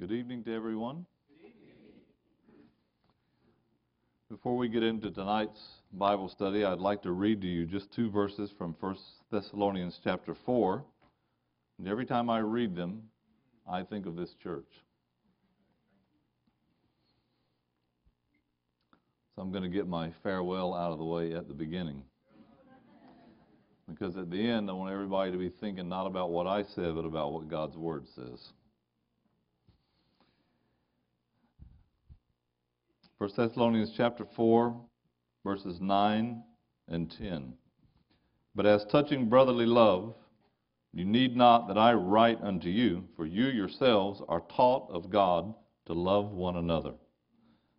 Good evening to everyone. Before we get into tonight's Bible study, I'd like to read to you just two verses from 1 Thessalonians chapter 4. And every time I read them, I think of this church. So I'm going to get my farewell out of the way at the beginning. Because at the end, I want everybody to be thinking not about what I said, but about what God's Word says. 1 Thessalonians chapter 4, verses 9 and 10. But as touching brotherly love, you need not that I write unto you, for you yourselves are taught of God to love one another.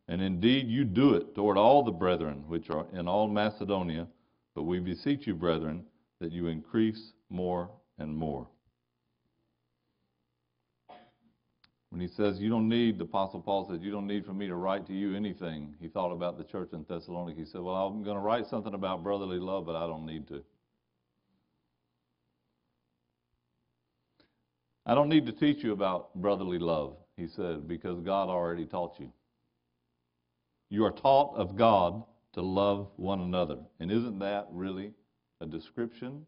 And indeed you do it toward all the brethren which are in all Macedonia, but we beseech you, brethren, that you increase more and more. When he says, You don't need, the Apostle Paul says, You don't need for me to write to you anything. He thought about the church in Thessalonica. He said, Well, I'm going to write something about brotherly love, but I don't need to. I don't need to teach you about brotherly love, he said, because God already taught you. You are taught of God to love one another. And isn't that really a description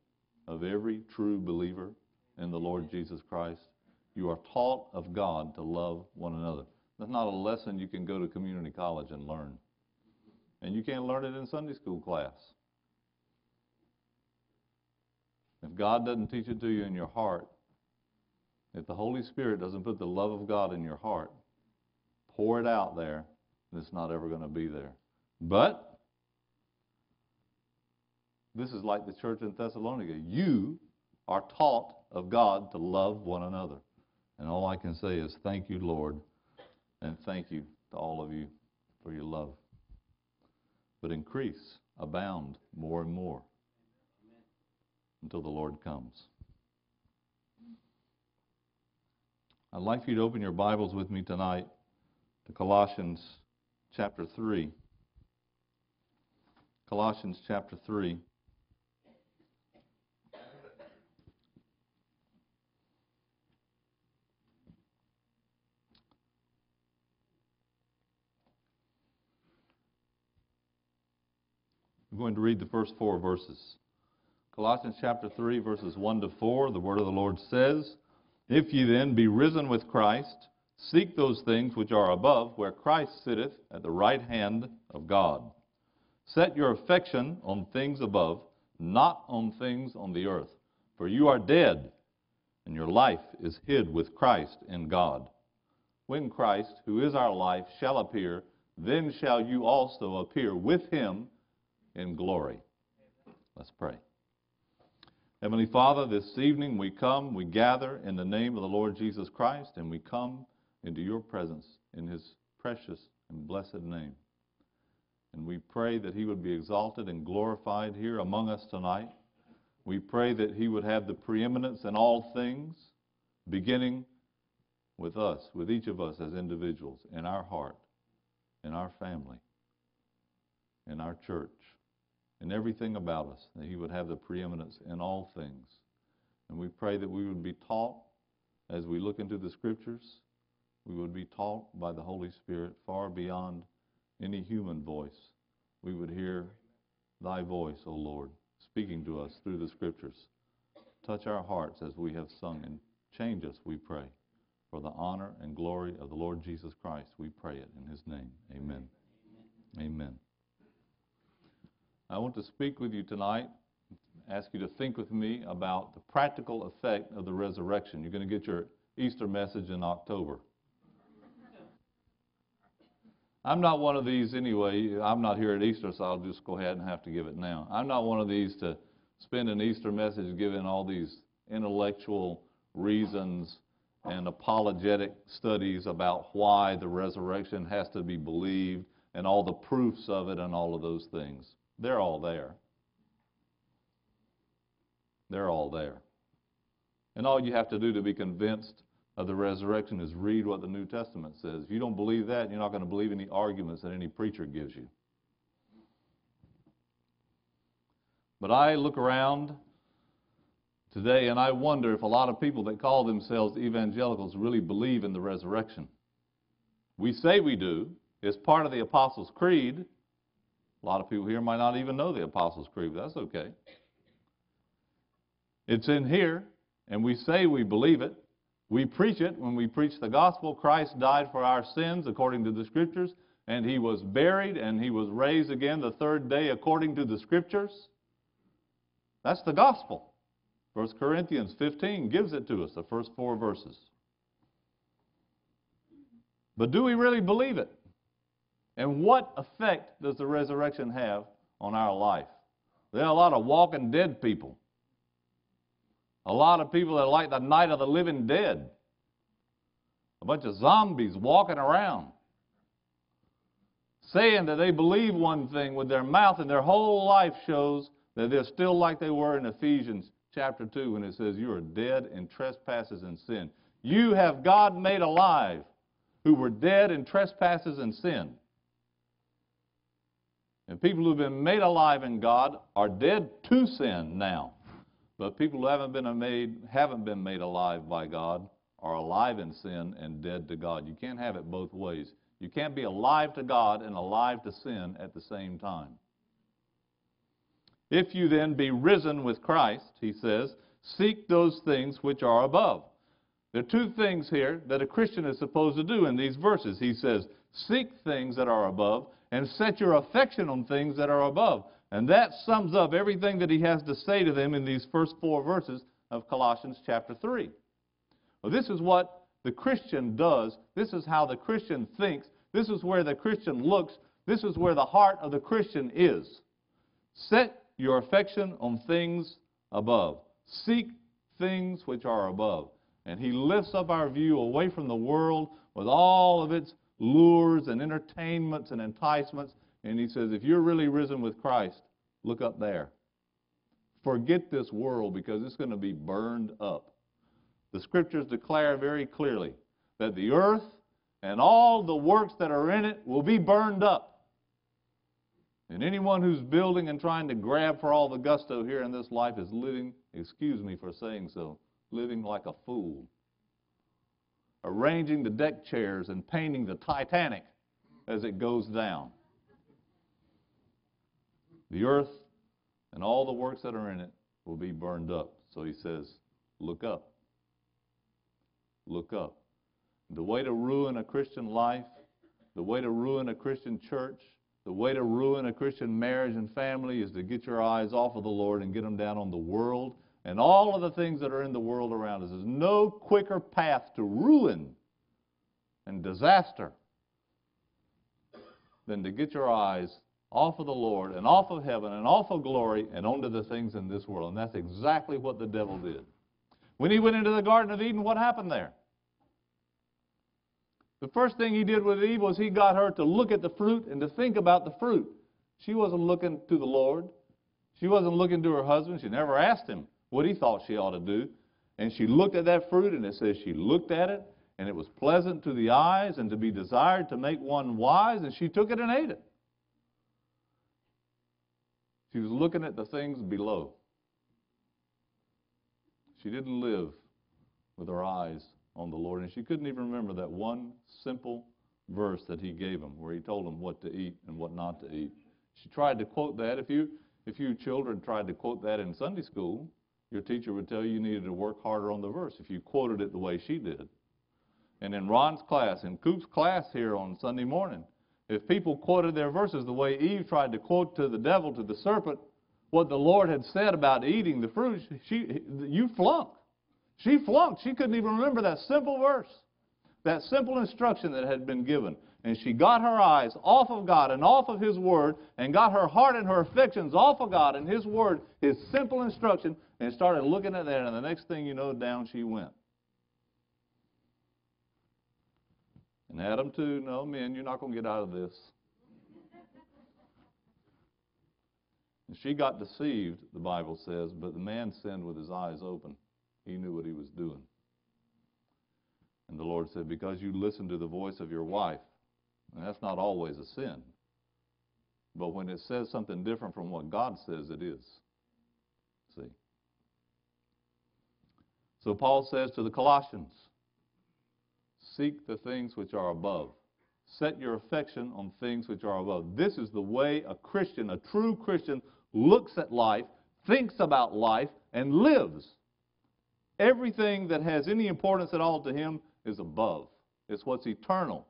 of every true believer in the Lord Jesus Christ? You are taught of God to love one another. That's not a lesson you can go to community college and learn. And you can't learn it in Sunday school class. If God doesn't teach it to you in your heart, if the Holy Spirit doesn't put the love of God in your heart, pour it out there, it's not ever going to be there. But this is like the church in Thessalonica. You are taught of God to love one another. And all I can say is thank you, Lord, and thank you to all of you for your love. But increase, abound more and more until the Lord comes. I'd like for you to open your Bibles with me tonight to Colossians chapter 3. Colossians chapter 3. I'm going to read the first four verses. Colossians chapter 3, verses 1 to 4, the word of the Lord says, If ye then be risen with Christ, Seek those things which are above, where Christ sitteth at the right hand of God. Set your affection on things above, not on things on the earth. For you are dead, and your life is hid with Christ in God. When Christ, who is our life, shall appear, then shall you also appear with him in glory. Let's pray. Heavenly Father, this evening we come, we gather in the name of the Lord Jesus Christ, and we come into your presence in his precious and blessed name. And we pray that he would be exalted and glorified here among us tonight. We pray that he would have the preeminence in all things, beginning with us, with each of us as individuals, in our heart, in our family, in our church, in everything about us, that he would have the preeminence in all things. And we pray that we would be taught as we look into the scriptures we would be taught by the Holy Spirit far beyond any human voice. We would hear thy voice, O Lord, speaking to us through the scriptures. Touch our hearts as we have sung and change us, we pray. For the honor and glory of the Lord Jesus Christ, we pray it in his name. Amen. Amen. Amen. I want to speak with you tonight, ask you to think with me about the practical effect of the resurrection. You're going to get your Easter message in October. I'm not one of these anyway. I'm not here at Easter, so I'll just go ahead and have to give it now. I'm not one of these to spend an Easter message giving all these intellectual reasons and apologetic studies about why the resurrection has to be believed and all the proofs of it and all of those things. They're all there. They're all there. And all you have to do to be convinced of the resurrection is read what the New Testament says. If you don't believe that, you're not going to believe any arguments that any preacher gives you. But I look around today, and I wonder if a lot of people that call themselves evangelicals really believe in the resurrection. We say we do. It's part of the Apostles' Creed. A lot of people here might not even know the Apostles' Creed, but that's okay. It's in here, and we say we believe it. We preach it when we preach the gospel. Christ died for our sins according to the Scriptures, and he was buried, and he was raised again the third day according to the Scriptures. That's the gospel. 1 Corinthians 15 gives it to us, the first four verses. But do we really believe it? And what effect does the resurrection have on our life? There are a lot of walking dead people. A lot of people that are like the night of the living dead. A bunch of zombies walking around saying that they believe one thing with their mouth and their whole life shows that they're still like they were in Ephesians chapter 2 when it says, You are dead in trespasses and sin. You have God made alive who were dead in trespasses and sin. And people who've been made alive in God are dead to sin now. But people who haven't been made haven't been made alive by God are alive in sin and dead to God. You can't have it both ways. You can't be alive to God and alive to sin at the same time. If you then be risen with Christ, he says, seek those things which are above. There are two things here that a Christian is supposed to do in these verses. He says, seek things that are above and set your affection on things that are above. And that sums up everything that he has to say to them in these first four verses of Colossians chapter 3. Well, this is what the Christian does. This is how the Christian thinks. This is where the Christian looks. This is where the heart of the Christian is. Set your affection on things above. Seek things which are above. And he lifts up our view away from the world with all of its lures and entertainments and enticements. And he says, if you're really risen with Christ, look up there. Forget this world because it's going to be burned up. The scriptures declare very clearly that the earth and all the works that are in it will be burned up. And anyone who's building and trying to grab for all the gusto here in this life is living, excuse me for saying so, living like a fool. Arranging the deck chairs and painting the Titanic as it goes down. The earth and all the works that are in it will be burned up. So he says, look up. Look up. The way to ruin a Christian life, the way to ruin a Christian church, the way to ruin a Christian marriage and family is to get your eyes off of the Lord and get them down on the world and all of the things that are in the world around us. There's no quicker path to ruin and disaster than to get your eyes off of the Lord and off of heaven and off of glory and onto the things in this world. And that's exactly what the devil did. When he went into the Garden of Eden, what happened there? The first thing he did with Eve was he got her to look at the fruit and to think about the fruit. She wasn't looking to the Lord. She wasn't looking to her husband. She never asked him what he thought she ought to do. And she looked at that fruit, and it says she looked at it, and it was pleasant to the eyes and to be desired to make one wise, and she took it and ate it. She was looking at the things below. She didn't live with her eyes on the Lord. And she couldn't even remember that one simple verse that he gave them where he told them what to eat and what not to eat. She tried to quote that. If you, if you children tried to quote that in Sunday school, your teacher would tell you you needed to work harder on the verse if you quoted it the way she did. And in Ron's class, in Coop's class here on Sunday morning, if people quoted their verses the way Eve tried to quote to the devil, to the serpent, what the Lord had said about eating the fruit, she, you flunk. She flunked. She couldn't even remember that simple verse, that simple instruction that had been given. And she got her eyes off of God and off of His Word and got her heart and her affections off of God and His Word, His simple instruction, and started looking at that. And the next thing you know, down she went. And Adam, too, no, men, you're not going to get out of this. And she got deceived, the Bible says, but the man sinned with his eyes open. He knew what he was doing. And the Lord said, Because you listened to the voice of your wife, and that's not always a sin. But when it says something different from what God says it is. See? So Paul says to the Colossians, Seek the things which are above. Set your affection on things which are above. This is the way a Christian, a true Christian, looks at life, thinks about life, and lives. Everything that has any importance at all to him is above. It's what's eternal.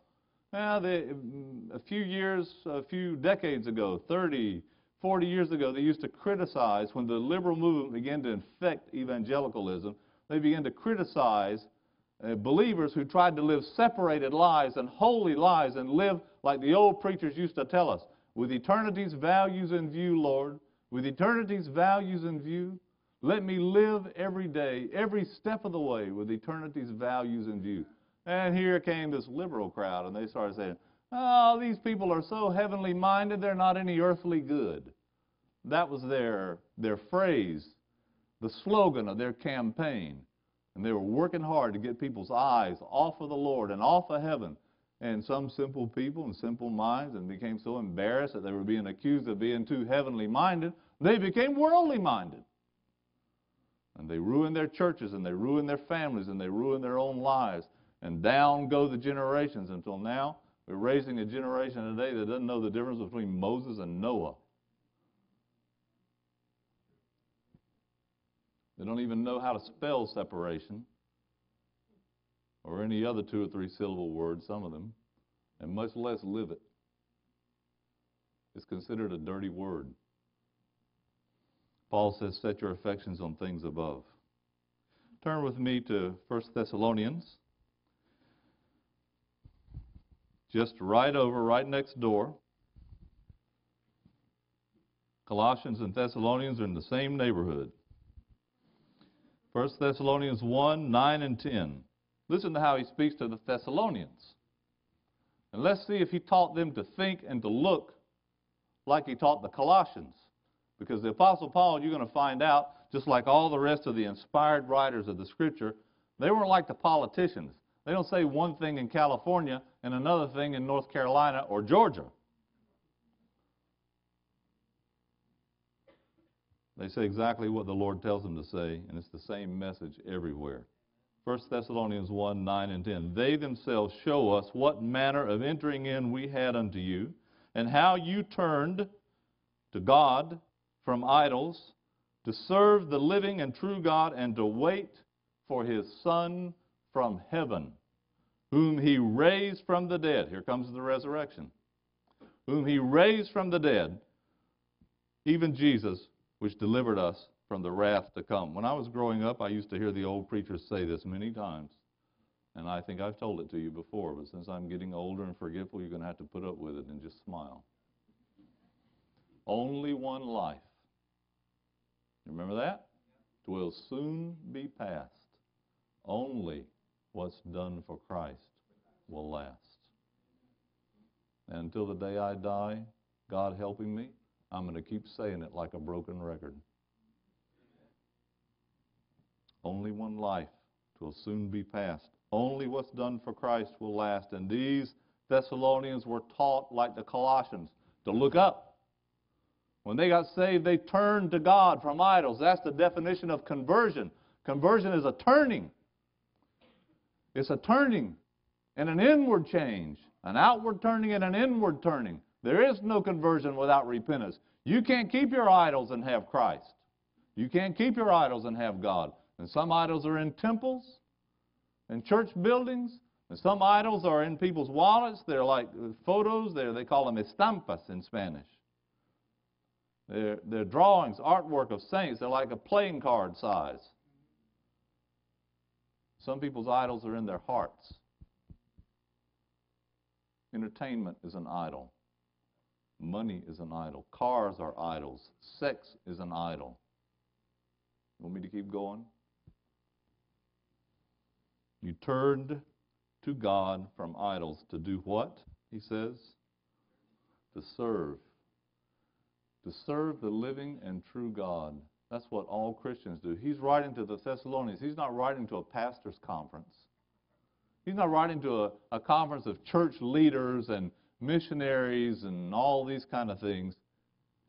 Now, they, mm, a few years, a few decades ago, 30, 40 years ago, they used to criticize, when the liberal movement began to infect evangelicalism, they began to criticize uh, believers who tried to live separated lives and holy lives and live like the old preachers used to tell us with eternity's values in view, Lord, with eternity's values in view. Let me live every day, every step of the way with eternity's values in view. And here came this liberal crowd, and they started saying, Oh, these people are so heavenly minded, they're not any earthly good. That was their, their phrase, the slogan of their campaign. And they were working hard to get people's eyes off of the Lord and off of heaven. And some simple people and simple minds and became so embarrassed that they were being accused of being too heavenly minded, they became worldly minded. And they ruined their churches and they ruined their families and they ruined their own lives. And down go the generations until now we're raising a generation today that doesn't know the difference between Moses and Noah. They don't even know how to spell separation or any other two or three syllable word, some of them, and much less live it. It's considered a dirty word. Paul says, Set your affections on things above. Turn with me to 1 Thessalonians. Just right over, right next door. Colossians and Thessalonians are in the same neighborhood. 1 Thessalonians 1 9 and 10. Listen to how he speaks to the Thessalonians. And let's see if he taught them to think and to look like he taught the Colossians. Because the Apostle Paul, you're going to find out, just like all the rest of the inspired writers of the Scripture, they weren't like the politicians. They don't say one thing in California and another thing in North Carolina or Georgia. They say exactly what the Lord tells them to say, and it's the same message everywhere. 1 Thessalonians 1 9 and 10. They themselves show us what manner of entering in we had unto you, and how you turned to God from idols to serve the living and true God and to wait for his Son from heaven, whom he raised from the dead. Here comes the resurrection. Whom he raised from the dead, even Jesus, which delivered us from the wrath to come. When I was growing up, I used to hear the old preachers say this many times. And I think I've told it to you before, but since I'm getting older and forgetful, you're going to have to put up with it and just smile. Only one life. Remember that? Will soon be past. Only what's done for Christ will last. And until the day I die, God helping me, I'm going to keep saying it like a broken record. Only one life will soon be past. Only what's done for Christ will last. And these Thessalonians were taught, like the Colossians, to look up. When they got saved, they turned to God from idols. That's the definition of conversion. Conversion is a turning. It's a turning and an inward change, an outward turning and an inward turning. There is no conversion without repentance. You can't keep your idols and have Christ. You can't keep your idols and have God. And some idols are in temples and church buildings, and some idols are in people's wallets. They're like photos. They're, they call them estampas in Spanish. They're, they're drawings, artwork of saints. They're like a playing card size. Some people's idols are in their hearts. Entertainment is an idol. Money is an idol. Cars are idols. Sex is an idol. You want me to keep going? You turned to God from idols to do what? He says? To serve. To serve the living and true God. That's what all Christians do. He's writing to the Thessalonians. He's not writing to a pastor's conference. He's not writing to a, a conference of church leaders and missionaries and all these kind of things.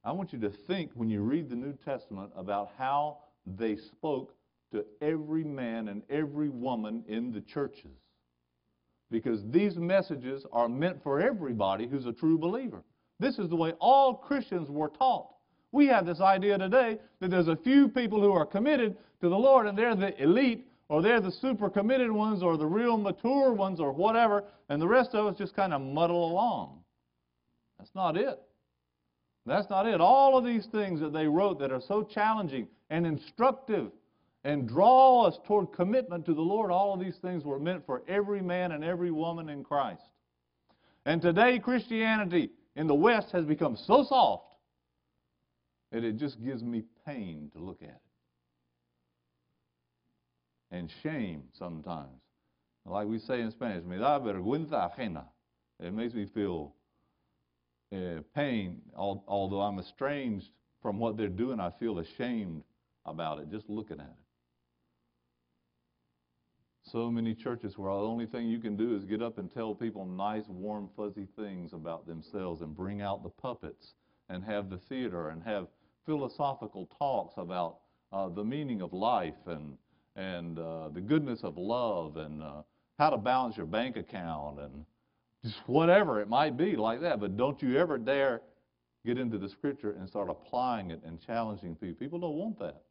I want you to think when you read the New Testament about how they spoke to every man and every woman in the churches. Because these messages are meant for everybody who's a true believer. This is the way all Christians were taught. We have this idea today that there's a few people who are committed to the Lord and they're the elite or they're the super committed ones or the real mature ones or whatever, and the rest of us just kind of muddle along. That's not it. That's not it. All of these things that they wrote that are so challenging and instructive and draw us toward commitment to the Lord, all of these things were meant for every man and every woman in Christ. And today, Christianity in the West has become so soft that it just gives me pain to look at it. And shame sometimes. Like we say in Spanish, me da vergüenza ajena. It makes me feel uh, pain, although I'm estranged from what they're doing, I feel ashamed about it just looking at it. So many churches where the only thing you can do is get up and tell people nice, warm, fuzzy things about themselves and bring out the puppets and have the theater and have philosophical talks about uh, the meaning of life and, and uh, the goodness of love and uh, how to balance your bank account and just whatever it might be like that. But don't you ever dare get into the scripture and start applying it and challenging people. People don't want that.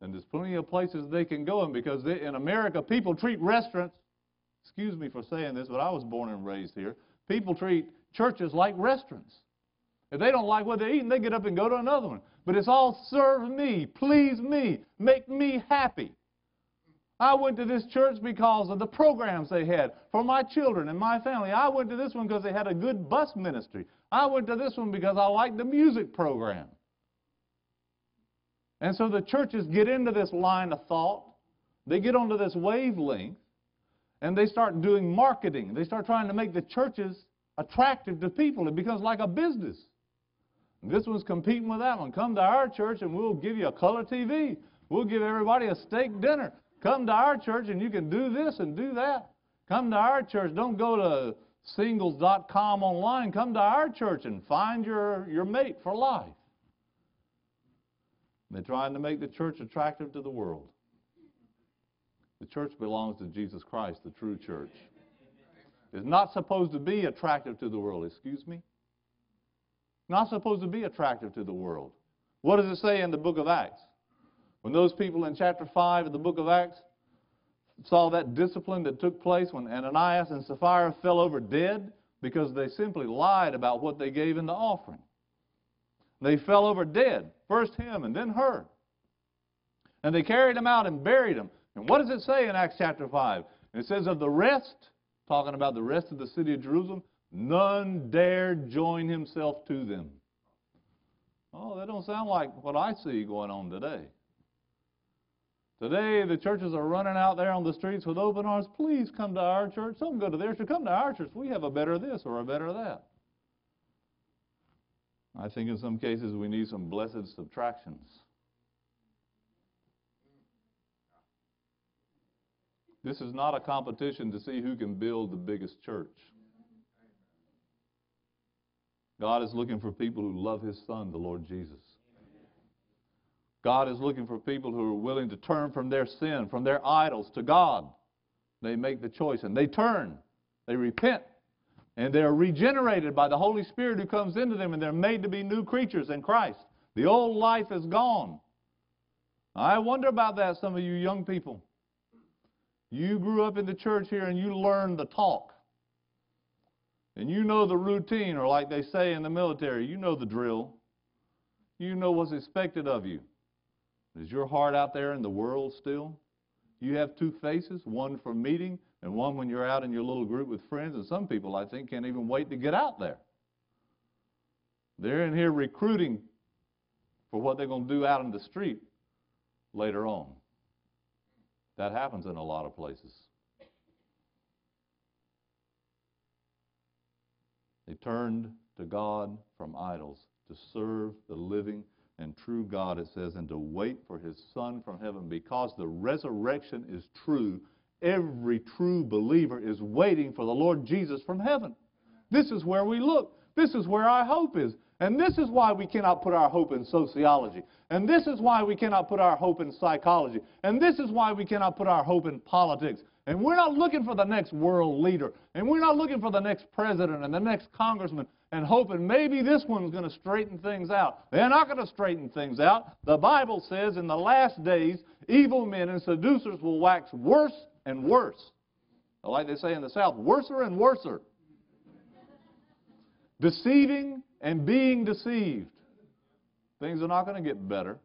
And there's plenty of places they can go in because they, in America, people treat restaurants, excuse me for saying this, but I was born and raised here. People treat churches like restaurants. If they don't like what they're eating, they get up and go to another one. But it's all serve me, please me, make me happy. I went to this church because of the programs they had for my children and my family. I went to this one because they had a good bus ministry. I went to this one because I liked the music program. And so the churches get into this line of thought. They get onto this wavelength and they start doing marketing. They start trying to make the churches attractive to people. It becomes like a business. This one's competing with that one. Come to our church and we'll give you a color TV. We'll give everybody a steak dinner. Come to our church and you can do this and do that. Come to our church. Don't go to singles.com online. Come to our church and find your, your mate for life. They're trying to make the church attractive to the world. The church belongs to Jesus Christ, the true church. It's not supposed to be attractive to the world, excuse me. Not supposed to be attractive to the world. What does it say in the book of Acts? When those people in chapter 5 of the book of Acts saw that discipline that took place when Ananias and Sapphira fell over dead because they simply lied about what they gave in the offering. They fell over dead, first him and then her. And they carried him out and buried him. And what does it say in Acts chapter 5? It says, Of the rest, talking about the rest of the city of Jerusalem, none dared join himself to them. Oh, that don't sound like what I see going on today. Today, the churches are running out there on the streets with open arms. Please come to our church. Don't go to theirs. Come to our church. We have a better this or a better that. I think in some cases we need some blessed subtractions. This is not a competition to see who can build the biggest church. God is looking for people who love His Son, the Lord Jesus. God is looking for people who are willing to turn from their sin, from their idols to God. They make the choice and they turn. They repent. And they're regenerated by the Holy Spirit who comes into them and they're made to be new creatures in Christ. The old life is gone. I wonder about that, some of you young people. You grew up in the church here and you learned the talk. And you know the routine, or like they say in the military, you know the drill. You know what's expected of you. Is your heart out there in the world still? You have two faces, one for meeting and one when you're out in your little group with friends. And some people, I think, can't even wait to get out there. They're in here recruiting for what they're going to do out in the street later on. That happens in a lot of places. They turned to God from idols to serve the living and true God, it says, and to wait for his Son from heaven. Because the resurrection is true, every true believer is waiting for the Lord Jesus from heaven. This is where we look. This is where our hope is. And this is why we cannot put our hope in sociology. And this is why we cannot put our hope in psychology. And this is why we cannot put our hope in politics. And we're not looking for the next world leader. And we're not looking for the next president and the next congressman and hoping maybe this one's going to straighten things out. They're not going to straighten things out. The Bible says in the last days, evil men and seducers will wax worse and worse. Like they say in the South, worser and worser. Deceiving and being deceived. Things are not going to get better.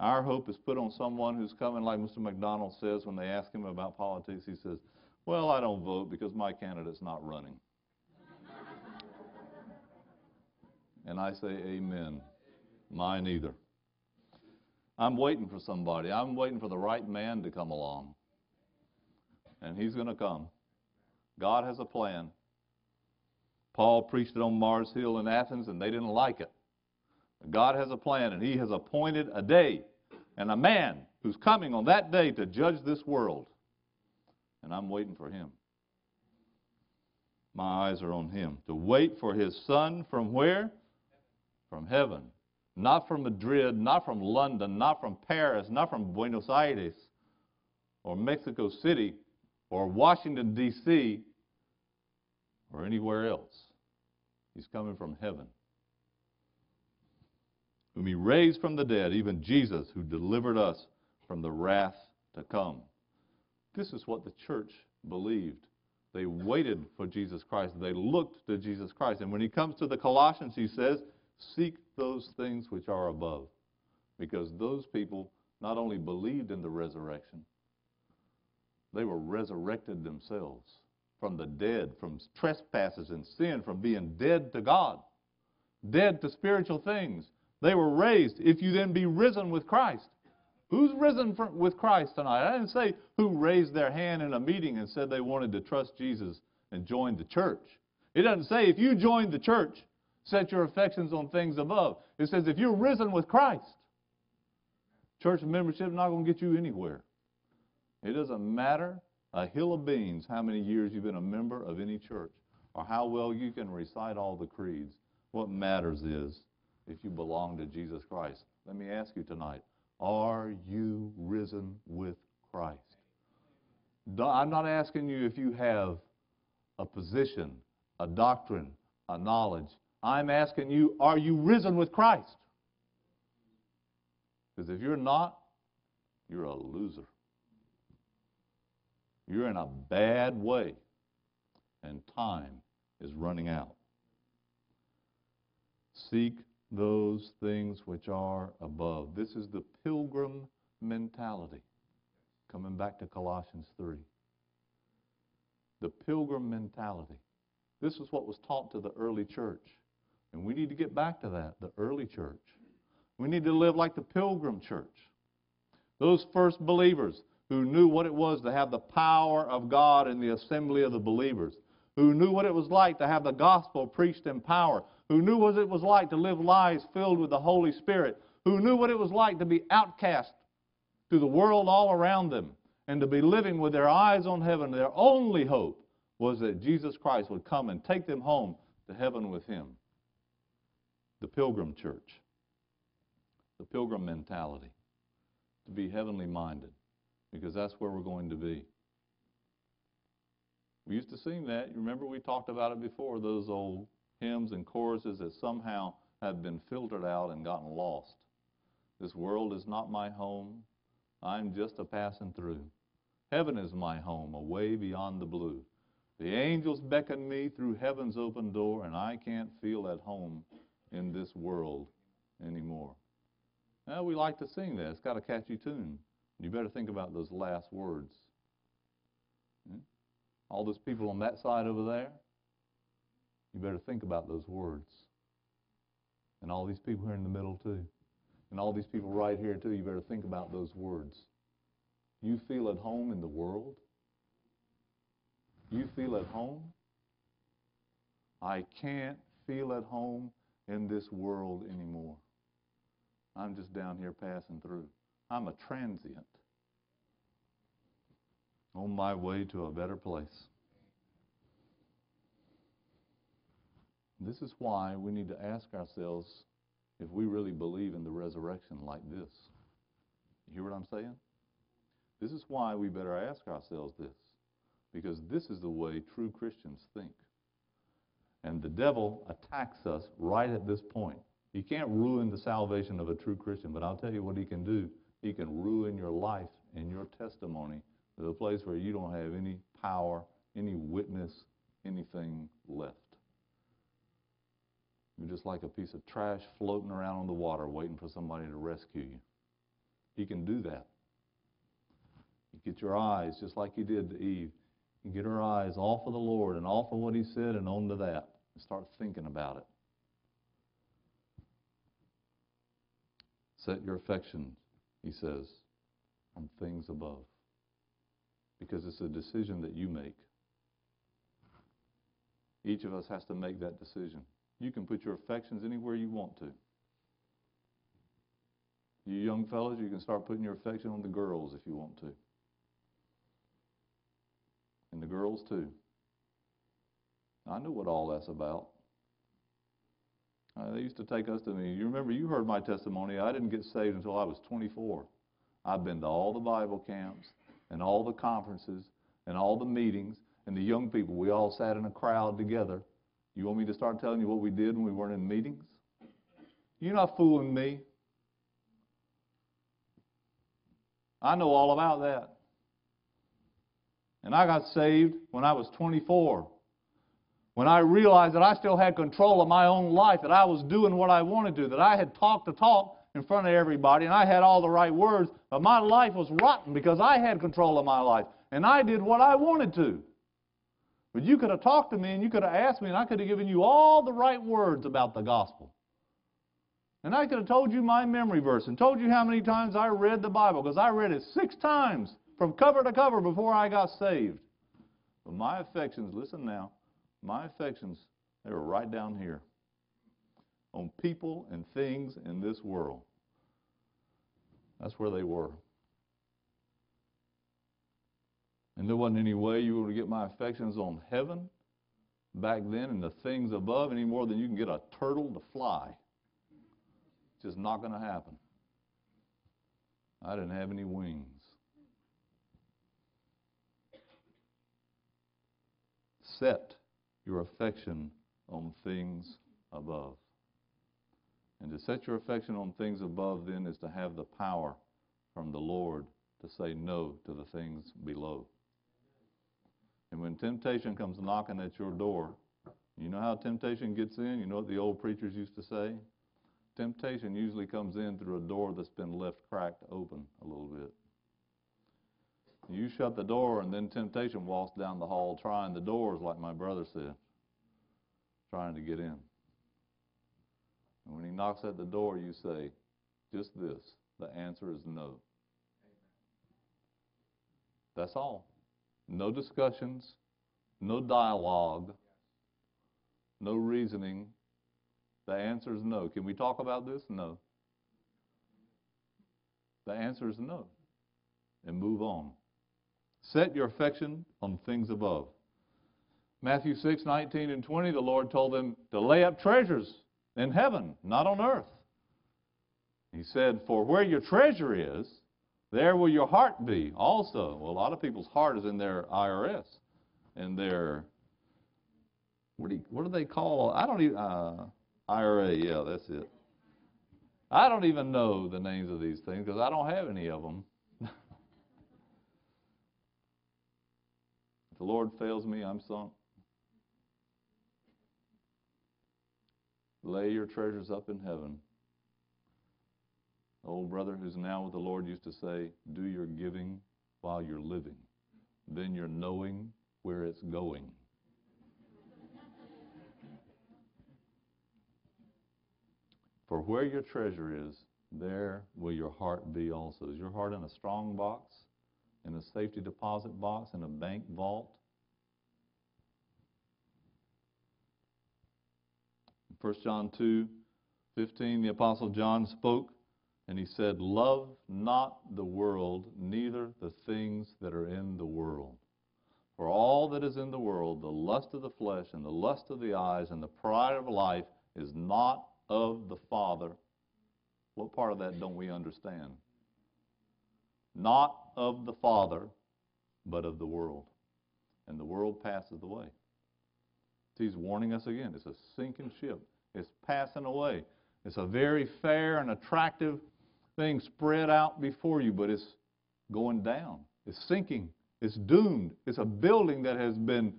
Our hope is put on someone who's coming, like Mr. McDonald says when they ask him about politics. He says, Well, I don't vote because my candidate's not running. And I say, Amen. Mine either. I'm waiting for somebody. I'm waiting for the right man to come along. And he's going to come. God has a plan. Paul preached it on Mars Hill in Athens, and they didn't like it. God has a plan, and He has appointed a day and a man who's coming on that day to judge this world. And I'm waiting for Him. My eyes are on Him. To wait for His Son from where? From heaven. Not from Madrid, not from London, not from Paris, not from Buenos Aires or Mexico City or Washington, D.C. or anywhere else. He's coming from heaven whom he raised from the dead, even Jesus, who delivered us from the wrath to come. This is what the church believed. They waited for Jesus Christ. They looked to Jesus Christ. And when he comes to the Colossians, he says, Seek those things which are above. Because those people not only believed in the resurrection, they were resurrected themselves from the dead, from trespasses and sin, from being dead to God, dead to spiritual things, they were raised. If you then be risen with Christ. Who's risen with Christ tonight? I didn't say who raised their hand in a meeting and said they wanted to trust Jesus and join the church. It doesn't say if you join the church, set your affections on things above. It says if you're risen with Christ. Church membership is not going to get you anywhere. It doesn't matter a hill of beans how many years you've been a member of any church or how well you can recite all the creeds. What matters is if you belong to Jesus Christ. Let me ask you tonight are you risen with Christ? I'm not asking you if you have a position, a doctrine, a knowledge. I'm asking you, are you risen with Christ? Because if you're not, you're a loser. You're in a bad way, and time is running out. Seek those things which are above. This is the pilgrim mentality. Coming back to Colossians 3. The pilgrim mentality. This is what was taught to the early church. And we need to get back to that, the early church. We need to live like the pilgrim church. Those first believers who knew what it was to have the power of God in the assembly of the believers, who knew what it was like to have the gospel preached in power, who knew what it was like to live lives filled with the Holy Spirit, who knew what it was like to be outcast to the world all around them, and to be living with their eyes on heaven. Their only hope was that Jesus Christ would come and take them home to heaven with him. The pilgrim church, the pilgrim mentality, to be heavenly minded, because that's where we're going to be. We used to sing that. You remember we talked about it before, those old hymns and choruses that somehow have been filtered out and gotten lost. This world is not my home. I'm just a passing through. Heaven is my home, away beyond the blue. The angels beckon me through heaven's open door, and I can't feel at home in this world anymore. Now, we like to sing that. It's got a catchy tune. You better think about those last words. Hmm? All those people on that side over there, you better think about those words. And all these people here in the middle, too. And all these people right here, too, you better think about those words. You feel at home in the world? You feel at home? I can't feel at home in this world anymore. I'm just down here passing through. I'm a transient on my way to a better place. This is why we need to ask ourselves if we really believe in the resurrection like this. You hear what I'm saying? This is why we better ask ourselves this. Because this is the way true Christians think. And the devil attacks us right at this point. He can't ruin the salvation of a true Christian, but I'll tell you what he can do. He can ruin your life and your testimony to the place where you don't have any power, any witness, anything left. You're just like a piece of trash floating around on the water waiting for somebody to rescue you. He can do that. You get your eyes, just like he did to Eve, you get her eyes off of the Lord and off of what he said and onto that start thinking about it. Set your affections, he says, on things above. Because it's a decision that you make. Each of us has to make that decision. You can put your affections anywhere you want to. You young fellows, you can start putting your affection on the girls if you want to. And the girls too. I know what all that's about. Uh, they used to take us to me. You remember, you heard my testimony. I didn't get saved until I was 24. I've been to all the Bible camps and all the conferences and all the meetings and the young people. We all sat in a crowd together. You want me to start telling you what we did when we weren't in meetings? You're not fooling me. I know all about that. And I got saved when I was 24. When I realized that I still had control of my own life, that I was doing what I wanted to, that I had talked the talk in front of everybody and I had all the right words, but my life was rotten because I had control of my life and I did what I wanted to. But you could have talked to me and you could have asked me and I could have given you all the right words about the gospel. And I could have told you my memory verse and told you how many times I read the Bible because I read it six times from cover to cover before I got saved. But my affections, listen now, my affections, they were right down here on people and things in this world. That's where they were. And there wasn't any way you were to get my affections on heaven back then and the things above any more than you can get a turtle to fly. It's just not going to happen. I didn't have any wings. Set your affection on things above. And to set your affection on things above then is to have the power from the Lord to say no to the things below. And when temptation comes knocking at your door, you know how temptation gets in? You know what the old preachers used to say? Temptation usually comes in through a door that's been left cracked open a little bit. You shut the door, and then temptation walks down the hall trying the doors, like my brother said, trying to get in. And when he knocks at the door, you say, just this. The answer is no. That's all. No discussions, no dialogue, no reasoning. The answer is no. Can we talk about this? No. The answer is no. And move on. Set your affection on things above. Matthew 6, 19 and 20, the Lord told them to lay up treasures in heaven, not on earth. He said, For where your treasure is, there will your heart be also. Well, a lot of people's heart is in their IRS and their, what do, you, what do they call, I don't even, uh, IRA, yeah, that's it. I don't even know the names of these things because I don't have any of them. The Lord fails me, I'm sunk. Lay your treasures up in heaven old brother who's now with the Lord used to say, Do your giving while you're living. Then you're knowing where it's going. For where your treasure is, there will your heart be also. Is your heart in a strong box, in a safety deposit box, in a bank vault? 1 John 2 15, the Apostle John spoke and he said, Love not the world, neither the things that are in the world. For all that is in the world, the lust of the flesh and the lust of the eyes and the pride of life is not of the Father. What part of that don't we understand? Not of the Father, but of the world. And the world passes away. He's warning us again. It's a sinking ship. It's passing away. It's a very fair and attractive thing spread out before you, but it's going down. It's sinking. It's doomed. It's a building that has been,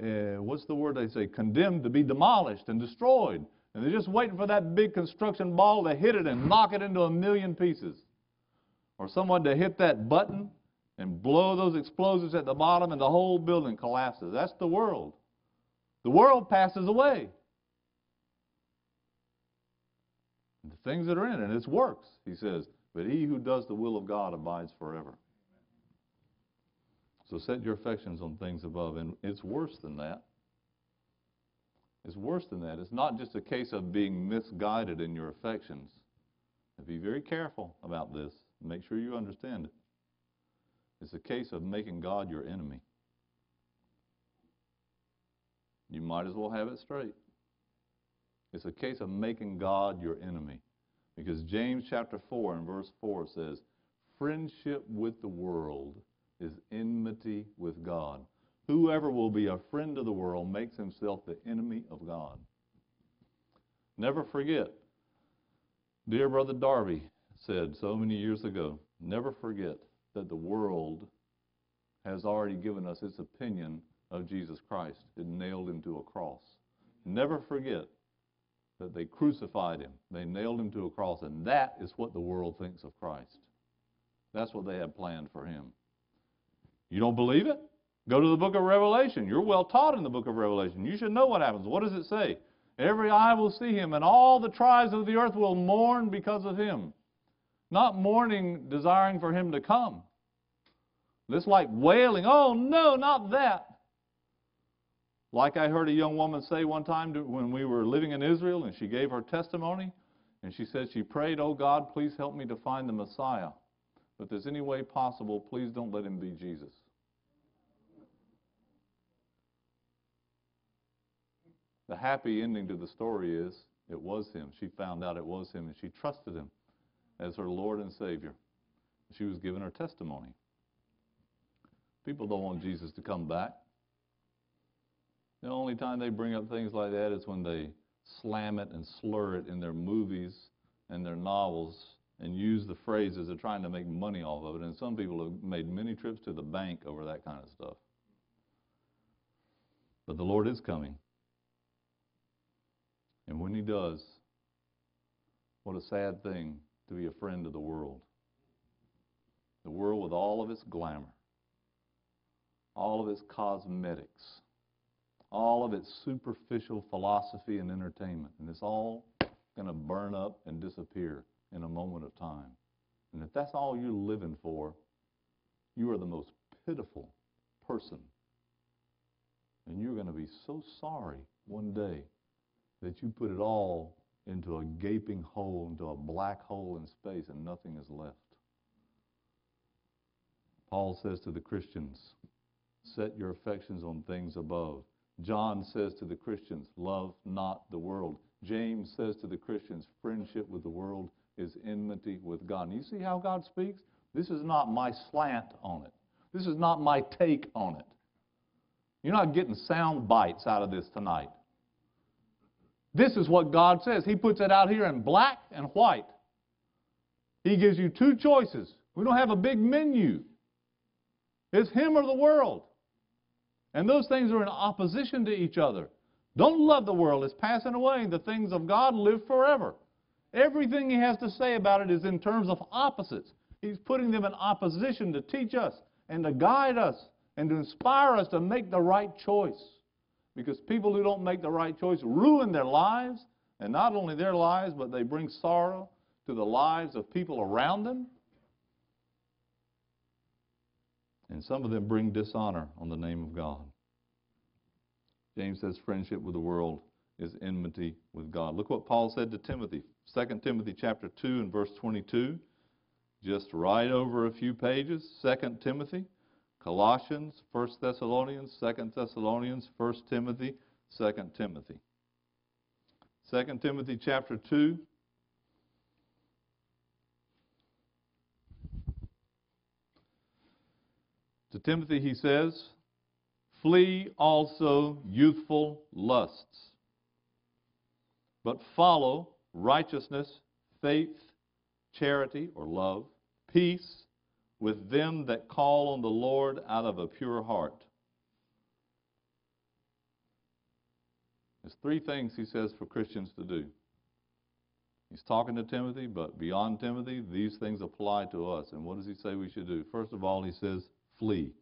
uh, what's the word they say, condemned to be demolished and destroyed. And they're just waiting for that big construction ball to hit it and knock it into a million pieces. Or someone to hit that button and blow those explosives at the bottom and the whole building collapses. That's the world. The world passes away. The things that are in it, and its works, he says, but he who does the will of God abides forever. So set your affections on things above. And it's worse than that. It's worse than that. It's not just a case of being misguided in your affections. Be very careful about this. Make sure you understand it. It's a case of making God your enemy. You might as well have it straight. It's a case of making God your enemy. Because James chapter 4 and verse 4 says, Friendship with the world is enmity with God. Whoever will be a friend of the world makes himself the enemy of God. Never forget, dear brother Darby said so many years ago, never forget that the world has already given us its opinion of Jesus Christ. It nailed him to a cross. Never forget that they crucified him. They nailed him to a cross, and that is what the world thinks of Christ. That's what they had planned for him. You don't believe it? Go to the book of Revelation. You're well taught in the book of Revelation. You should know what happens. What does it say? Every eye will see him, and all the tribes of the earth will mourn because of him. Not mourning, desiring for him to come. This like wailing, oh no, not that. Like I heard a young woman say one time when we were living in Israel and she gave her testimony, and she said she prayed, Oh God, please help me to find the Messiah. But if there's any way possible, please don't let him be Jesus. The happy ending to the story is it was him. She found out it was him and she trusted him as her Lord and Savior. She was giving her testimony. People don't want Jesus to come back. The only time they bring up things like that is when they slam it and slur it in their movies and their novels and use the phrases they're trying to make money off of it. And some people have made many trips to the bank over that kind of stuff. But the Lord is coming. And when He does, what a sad thing to be a friend of the world. The world with all of its glamour, all of its cosmetics, all of its superficial philosophy and entertainment. And it's all going to burn up and disappear in a moment of time. And if that's all you're living for, you are the most pitiful person. And you're going to be so sorry one day that you put it all into a gaping hole, into a black hole in space, and nothing is left. Paul says to the Christians, set your affections on things above. John says to the Christians, love not the world. James says to the Christians, friendship with the world is enmity with God. And you see how God speaks? This is not my slant on it. This is not my take on it. You're not getting sound bites out of this tonight. This is what God says. He puts it out here in black and white. He gives you two choices. We don't have a big menu. It's Him or the world. And those things are in opposition to each other. Don't love the world. It's passing away. The things of God live forever. Everything he has to say about it is in terms of opposites. He's putting them in opposition to teach us and to guide us and to inspire us to make the right choice. Because people who don't make the right choice ruin their lives, and not only their lives, but they bring sorrow to the lives of people around them. And some of them bring dishonor on the name of God. James says friendship with the world is enmity with God. Look what Paul said to Timothy. 2 Timothy chapter 2 and verse 22. Just right over a few pages. 2 Timothy. Colossians, 1 Thessalonians, 2 Thessalonians, 1 Timothy, 2 Timothy. 2 Timothy chapter 2. To Timothy he says, Flee also youthful lusts, but follow righteousness, faith, charity or love, peace with them that call on the Lord out of a pure heart. There's three things he says for Christians to do. He's talking to Timothy, but beyond Timothy, these things apply to us. And what does he say we should do? First of all, he says, flee.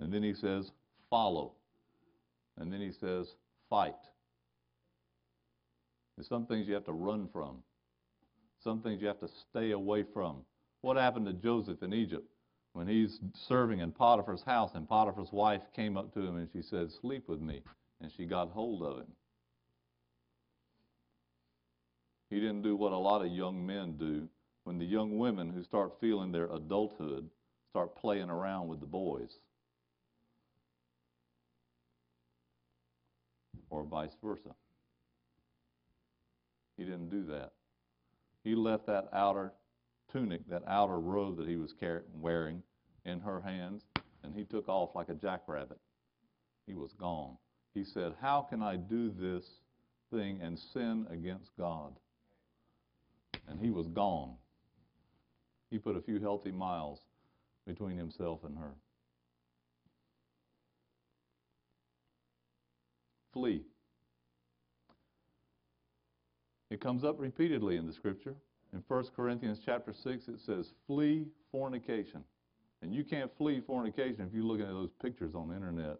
And then he says, follow. And then he says, fight. There's some things you have to run from, some things you have to stay away from. What happened to Joseph in Egypt when he's serving in Potiphar's house and Potiphar's wife came up to him and she said, Sleep with me. And she got hold of him. He didn't do what a lot of young men do when the young women who start feeling their adulthood start playing around with the boys. Or vice versa. He didn't do that. He left that outer tunic, that outer robe that he was wearing, in her hands, and he took off like a jackrabbit. He was gone. He said, How can I do this thing and sin against God? And he was gone. He put a few healthy miles between himself and her. Flee. It comes up repeatedly in the scripture. In 1 Corinthians chapter 6, it says, flee fornication. And you can't flee fornication if you're looking at those pictures on the internet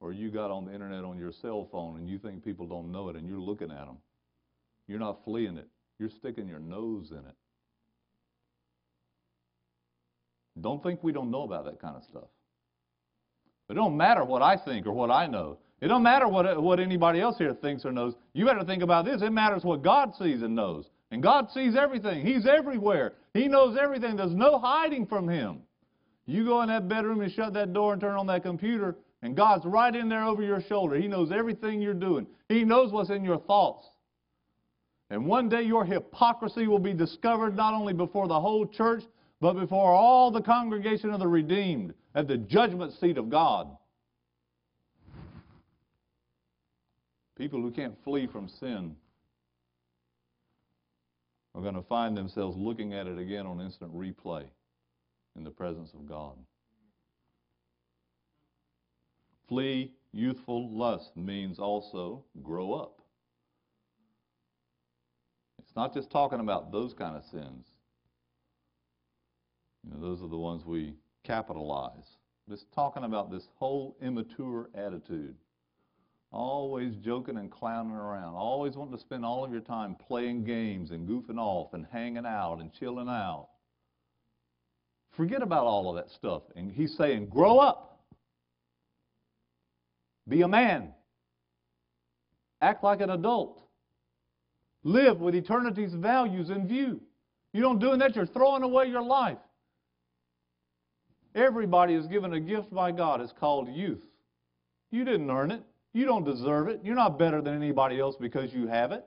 or you got on the internet on your cell phone and you think people don't know it and you're looking at them. You're not fleeing it. You're sticking your nose in it. Don't think we don't know about that kind of stuff. It don't matter what I think or what I know. It don't matter what, what anybody else here thinks or knows. You better think about this. It matters what God sees and knows. And God sees everything. He's everywhere. He knows everything. There's no hiding from Him. You go in that bedroom and shut that door and turn on that computer, and God's right in there over your shoulder. He knows everything you're doing. He knows what's in your thoughts. And one day your hypocrisy will be discovered not only before the whole church, but before all the congregation of the redeemed at the judgment seat of God. People who can't flee from sin are going to find themselves looking at it again on instant replay in the presence of God. Flee youthful lust means also grow up. It's not just talking about those kind of sins. You know, those are the ones we capitalize. It's talking about this whole immature attitude Always joking and clowning around. Always wanting to spend all of your time playing games and goofing off and hanging out and chilling out. Forget about all of that stuff. And he's saying, grow up. Be a man. Act like an adult. Live with eternity's values in view. You don't doing that, you're throwing away your life. Everybody is given a gift by God. It's called youth. You didn't earn it. You don't deserve it. You're not better than anybody else because you have it.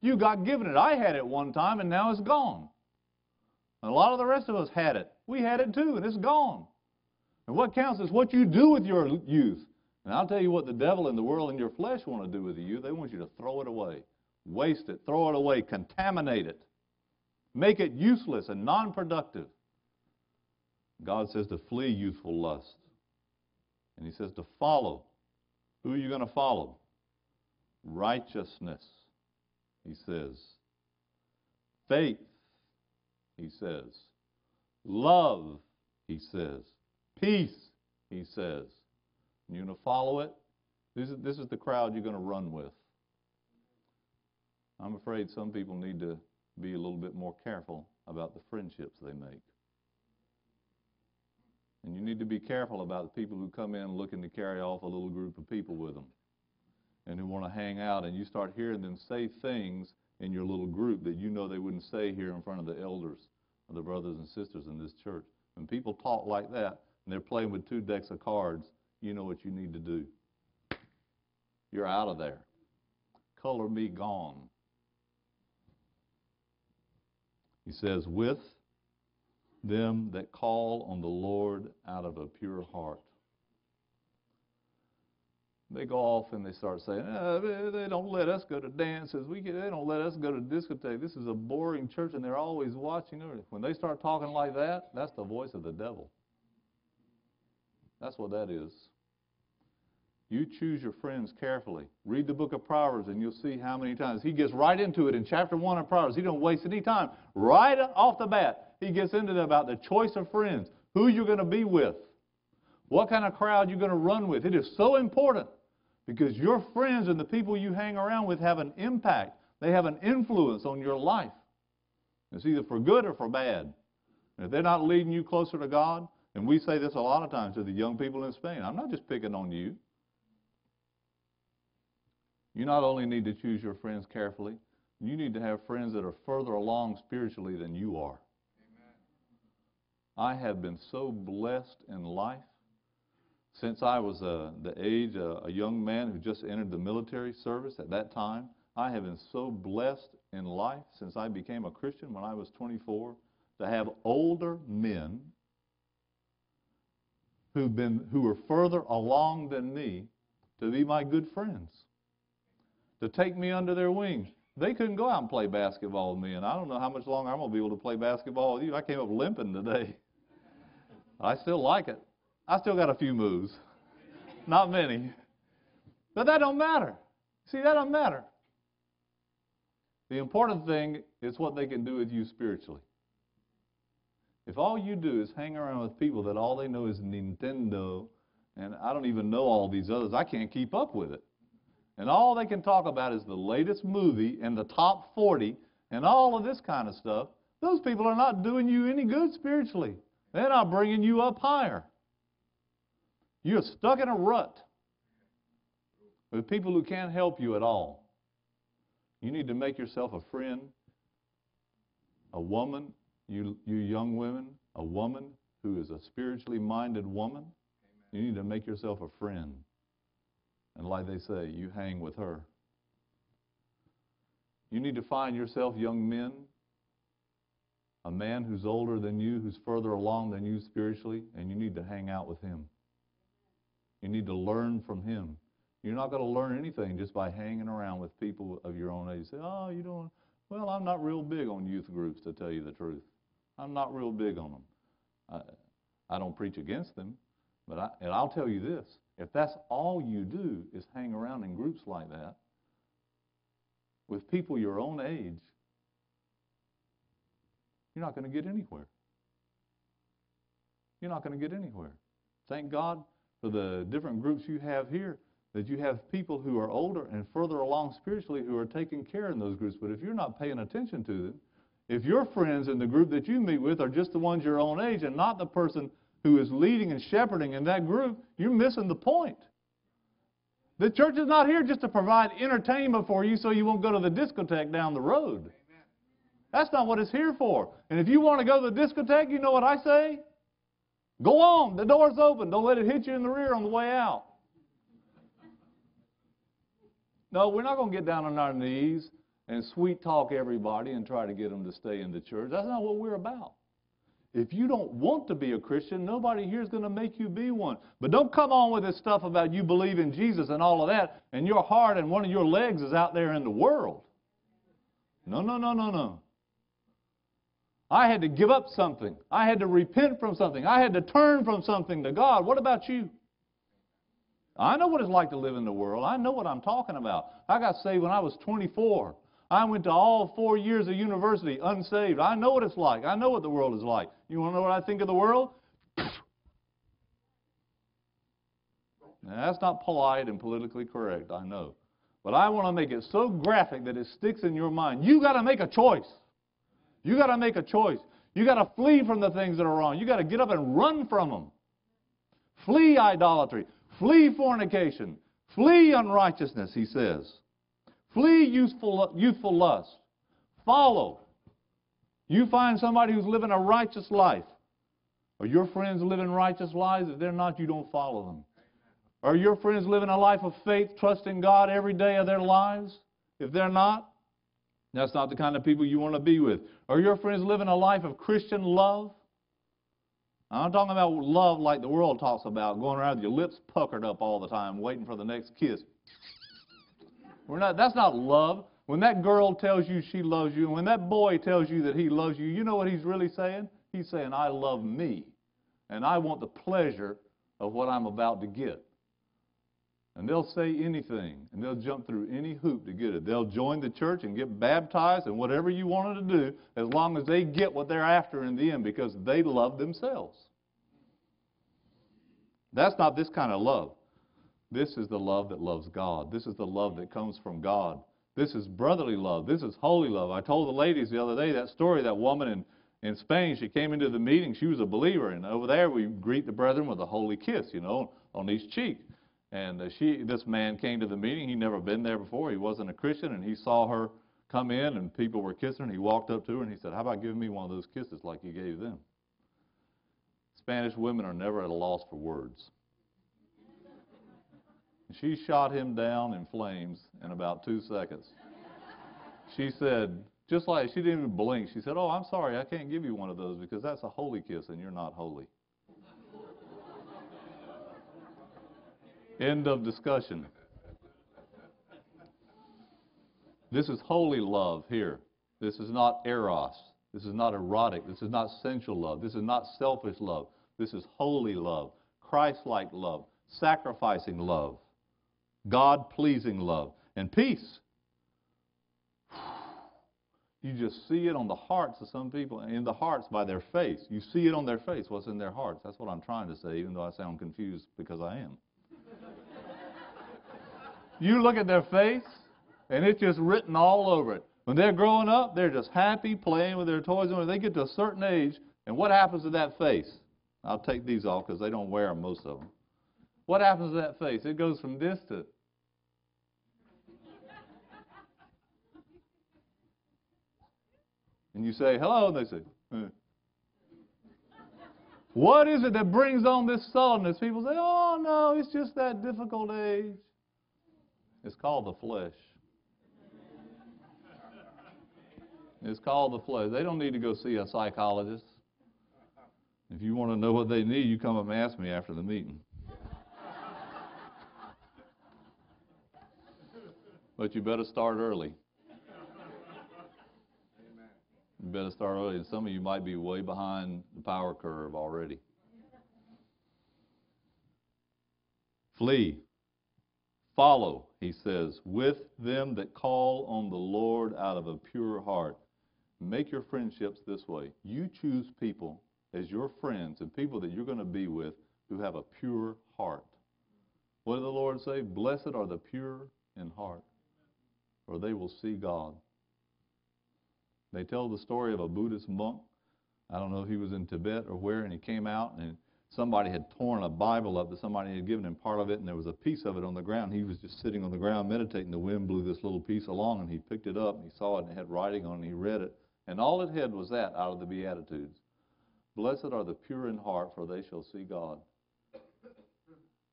You got given it. I had it one time and now it's gone. And a lot of the rest of us had it. We had it too and it's gone. And what counts is what you do with your youth. And I'll tell you what the devil and the world and your flesh want to do with the youth. They want you to throw it away, waste it, throw it away, contaminate it, make it useless and non productive. God says to flee youthful lust. And He says to follow who are you going to follow? Righteousness, he says. Faith, he says. Love, he says. Peace, he says. You're going to follow it? This is, this is the crowd you're going to run with. I'm afraid some people need to be a little bit more careful about the friendships they make. And you need to be careful about the people who come in looking to carry off a little group of people with them and who want to hang out, and you start hearing them say things in your little group that you know they wouldn't say here in front of the elders or the brothers and sisters in this church. When people talk like that, and they're playing with two decks of cards, you know what you need to do. You're out of there. Color me gone. He says, with them that call on the Lord out of a pure heart. They go off and they start saying, oh, they don't let us go to dances. We get, they don't let us go to discotheque. This is a boring church, and they're always watching. When they start talking like that, that's the voice of the devil. That's what that is. You choose your friends carefully. Read the book of Proverbs, and you'll see how many times he gets right into it in chapter one of Proverbs. He don't waste any time. Right off the bat, he gets into it about the choice of friends, who you're going to be with, what kind of crowd you're going to run with. It is so important. Because your friends and the people you hang around with have an impact. They have an influence on your life. It's either for good or for bad. And if they're not leading you closer to God, and we say this a lot of times to the young people in Spain, I'm not just picking on you. You not only need to choose your friends carefully, you need to have friends that are further along spiritually than you are. Amen. I have been so blessed in life since I was uh, the age, uh, a young man who just entered the military service at that time, I have been so blessed in life since I became a Christian when I was 24 to have older men who've been, who were further along than me to be my good friends, to take me under their wings. They couldn't go out and play basketball with me, and I don't know how much longer I'm going to be able to play basketball with you. I came up limping today. I still like it. I still got a few moves. Not many. But that don't matter. See, that don't matter. The important thing is what they can do with you spiritually. If all you do is hang around with people that all they know is Nintendo, and I don't even know all these others, I can't keep up with it. And all they can talk about is the latest movie and the top 40 and all of this kind of stuff. Those people are not doing you any good spiritually. They're not bringing you up higher. You're stuck in a rut with people who can't help you at all. You need to make yourself a friend, a woman, you, you young women, a woman who is a spiritually minded woman. You need to make yourself a friend. And like they say, you hang with her. You need to find yourself, young men, a man who's older than you, who's further along than you spiritually, and you need to hang out with him. You need to learn from him. You're not going to learn anything just by hanging around with people of your own age. Say, oh, you don't. Well, I'm not real big on youth groups, to tell you the truth. I'm not real big on them. I, I don't preach against them, but I, and I'll tell you this: if that's all you do is hang around in groups like that with people your own age, you're not going to get anywhere. You're not going to get anywhere. Thank God for the different groups you have here, that you have people who are older and further along spiritually who are taking care in those groups. But if you're not paying attention to them, if your friends in the group that you meet with are just the ones your own age and not the person who is leading and shepherding in that group, you're missing the point. The church is not here just to provide entertainment for you so you won't go to the discotheque down the road. That's not what it's here for. And if you want to go to the discotheque, you know what I say? Go on. The door's open. Don't let it hit you in the rear on the way out. No, we're not going to get down on our knees and sweet talk everybody and try to get them to stay in the church. That's not what we're about. If you don't want to be a Christian, nobody here is going to make you be one. But don't come on with this stuff about you believe in Jesus and all of that, and your heart and one of your legs is out there in the world. No, no, no, no, no. I had to give up something. I had to repent from something. I had to turn from something to God. What about you? I know what it's like to live in the world. I know what I'm talking about. I got saved when I was 24. I went to all four years of university unsaved. I know what it's like. I know what the world is like. You want to know what I think of the world? Now, that's not polite and politically correct, I know. But I want to make it so graphic that it sticks in your mind. You got to make a choice. You got to make a choice. You got to flee from the things that are wrong. You got to get up and run from them. Flee idolatry. Flee fornication. Flee unrighteousness, he says. Flee youthful, youthful lust. Follow. You find somebody who's living a righteous life, Are your friends living righteous lives? If they're not, you don't follow them. Are your friends living a life of faith, trusting God every day of their lives? If they're not, that's not the kind of people you want to be with. Are your friends living a life of Christian love? I'm talking about love like the world talks about, going around with your lips puckered up all the time, waiting for the next kiss. We're not, that's not love. When that girl tells you she loves you, and when that boy tells you that he loves you, you know what he's really saying? He's saying, I love me, and I want the pleasure of what I'm about to get. And they'll say anything, and they'll jump through any hoop to get it. They'll join the church and get baptized and whatever you wanted to do, as long as they get what they're after in the end, because they love themselves. That's not this kind of love. This is the love that loves God. This is the love that comes from God. This is brotherly love. This is holy love. I told the ladies the other day that story, that woman in, in Spain, she came into the meeting, she was a believer, and over there we greet the brethren with a holy kiss, you know, on each cheek. And uh, she, this man came to the meeting. He'd never been there before. He wasn't a Christian, and he saw her come in, and people were kissing her. And he walked up to her and he said, "How about giving me one of those kisses like you gave them?" Spanish women are never at a loss for words. She shot him down in flames in about two seconds. She said, just like she didn't even blink, she said, Oh, I'm sorry, I can't give you one of those because that's a holy kiss and you're not holy. End of discussion. This is holy love here. This is not eros. This is not erotic. This is not sensual love. This is not selfish love. This is holy love, Christ like love, sacrificing love, God pleasing love, and peace. You just see it on the hearts of some people, in the hearts by their face. You see it on their face, what's in their hearts. That's what I'm trying to say, even though I sound confused because I am. You look at their face, and it's just written all over it. When they're growing up, they're just happy playing with their toys. And when they get to a certain age, and what happens to that face? I'll take these off because they don't wear them, most of them. What happens to that face? It goes from this to. And you say, hello, and they say, eh. What is it that brings on this sullenness? People say, oh, no, it's just that difficult age. It's called the flesh. It's called the flesh. They don't need to go see a psychologist. If you want to know what they need, you come and ask me after the meeting. But you better start early. You better start early. And some of you might be way behind the power curve already. Flee Follow, he says, with them that call on the Lord out of a pure heart. Make your friendships this way. You choose people as your friends and people that you're going to be with who have a pure heart. What did the Lord say? Blessed are the pure in heart, for they will see God. They tell the story of a Buddhist monk. I don't know if he was in Tibet or where, and he came out and somebody had torn a Bible up that somebody had given him part of it, and there was a piece of it on the ground. He was just sitting on the ground meditating. The wind blew this little piece along, and he picked it up, and he saw it, and it had writing on it, and he read it. And all it had was that out of the Beatitudes. Blessed are the pure in heart, for they shall see God.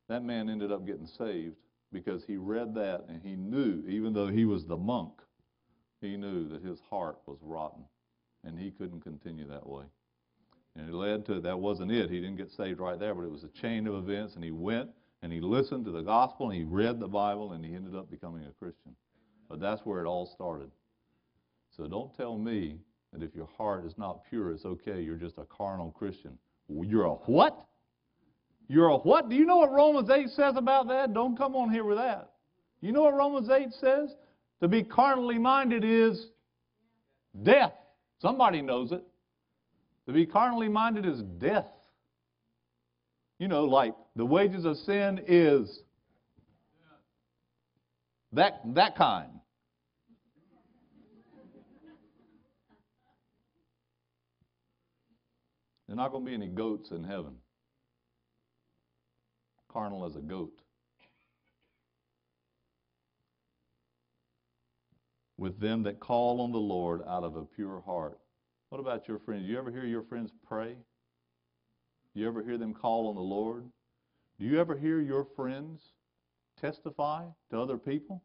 That man ended up getting saved because he read that, and he knew, even though he was the monk, he knew that his heart was rotten, and he couldn't continue that way. And it led to, that wasn't it. He didn't get saved right there, but it was a chain of events, and he went and he listened to the gospel and he read the Bible and he ended up becoming a Christian. But that's where it all started. So don't tell me that if your heart is not pure, it's okay. You're just a carnal Christian. You're a what? You're a what? Do you know what Romans 8 says about that? Don't come on here with that. You know what Romans 8 says? To be carnally minded is death. Somebody knows it. To be carnally minded is death. You know, like the wages of sin is that, that kind. There are not going to be any goats in heaven. Carnal as a goat. With them that call on the Lord out of a pure heart. What about your friends? You ever hear your friends pray? You ever hear them call on the Lord? Do you ever hear your friends testify to other people?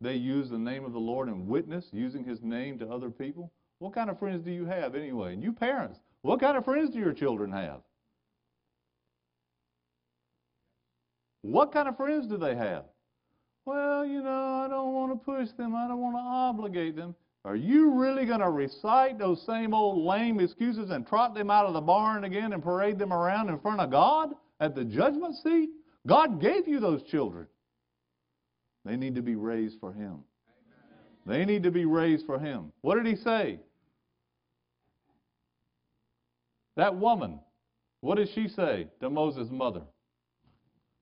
They use the name of the Lord and witness using his name to other people? What kind of friends do you have anyway? And you parents, what kind of friends do your children have? What kind of friends do they have? Well, you know, I don't want to push them. I don't want to obligate them. Are you really going to recite those same old lame excuses and trot them out of the barn again and parade them around in front of God at the judgment seat? God gave you those children. They need to be raised for Him. They need to be raised for Him. What did He say? That woman, what did she say to Moses' mother?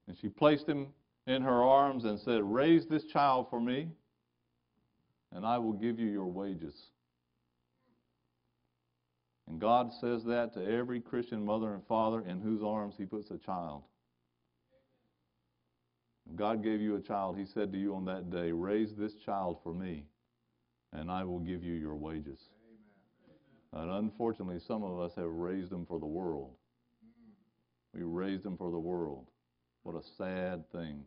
And she placed him in her arms and said, Raise this child for me, and I will give you your wages. And God says that to every Christian mother and father in whose arms He puts a child. God gave you a child. He said to you on that day, Raise this child for me, and I will give you your wages. Amen. And unfortunately, some of us have raised them for the world. We raised them for the world. What a sad thing.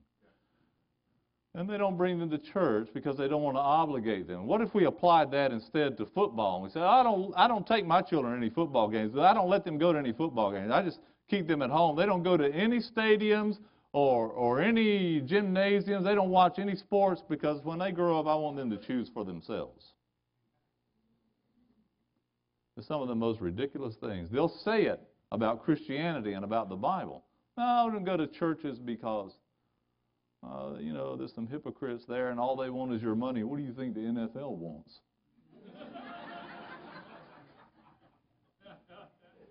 And they don't bring them to church because they don't want to obligate them. What if we applied that instead to football? And we said, I don't, I don't take my children to any football games. I don't let them go to any football games. I just keep them at home. They don't go to any stadiums or, or any gymnasiums. They don't watch any sports because when they grow up, I want them to choose for themselves. It's some of the most ridiculous things. They'll say it about Christianity and about the Bible. No, I don't go to churches because, uh, you know, there's some hypocrites there and all they want is your money. What do you think the NFL wants?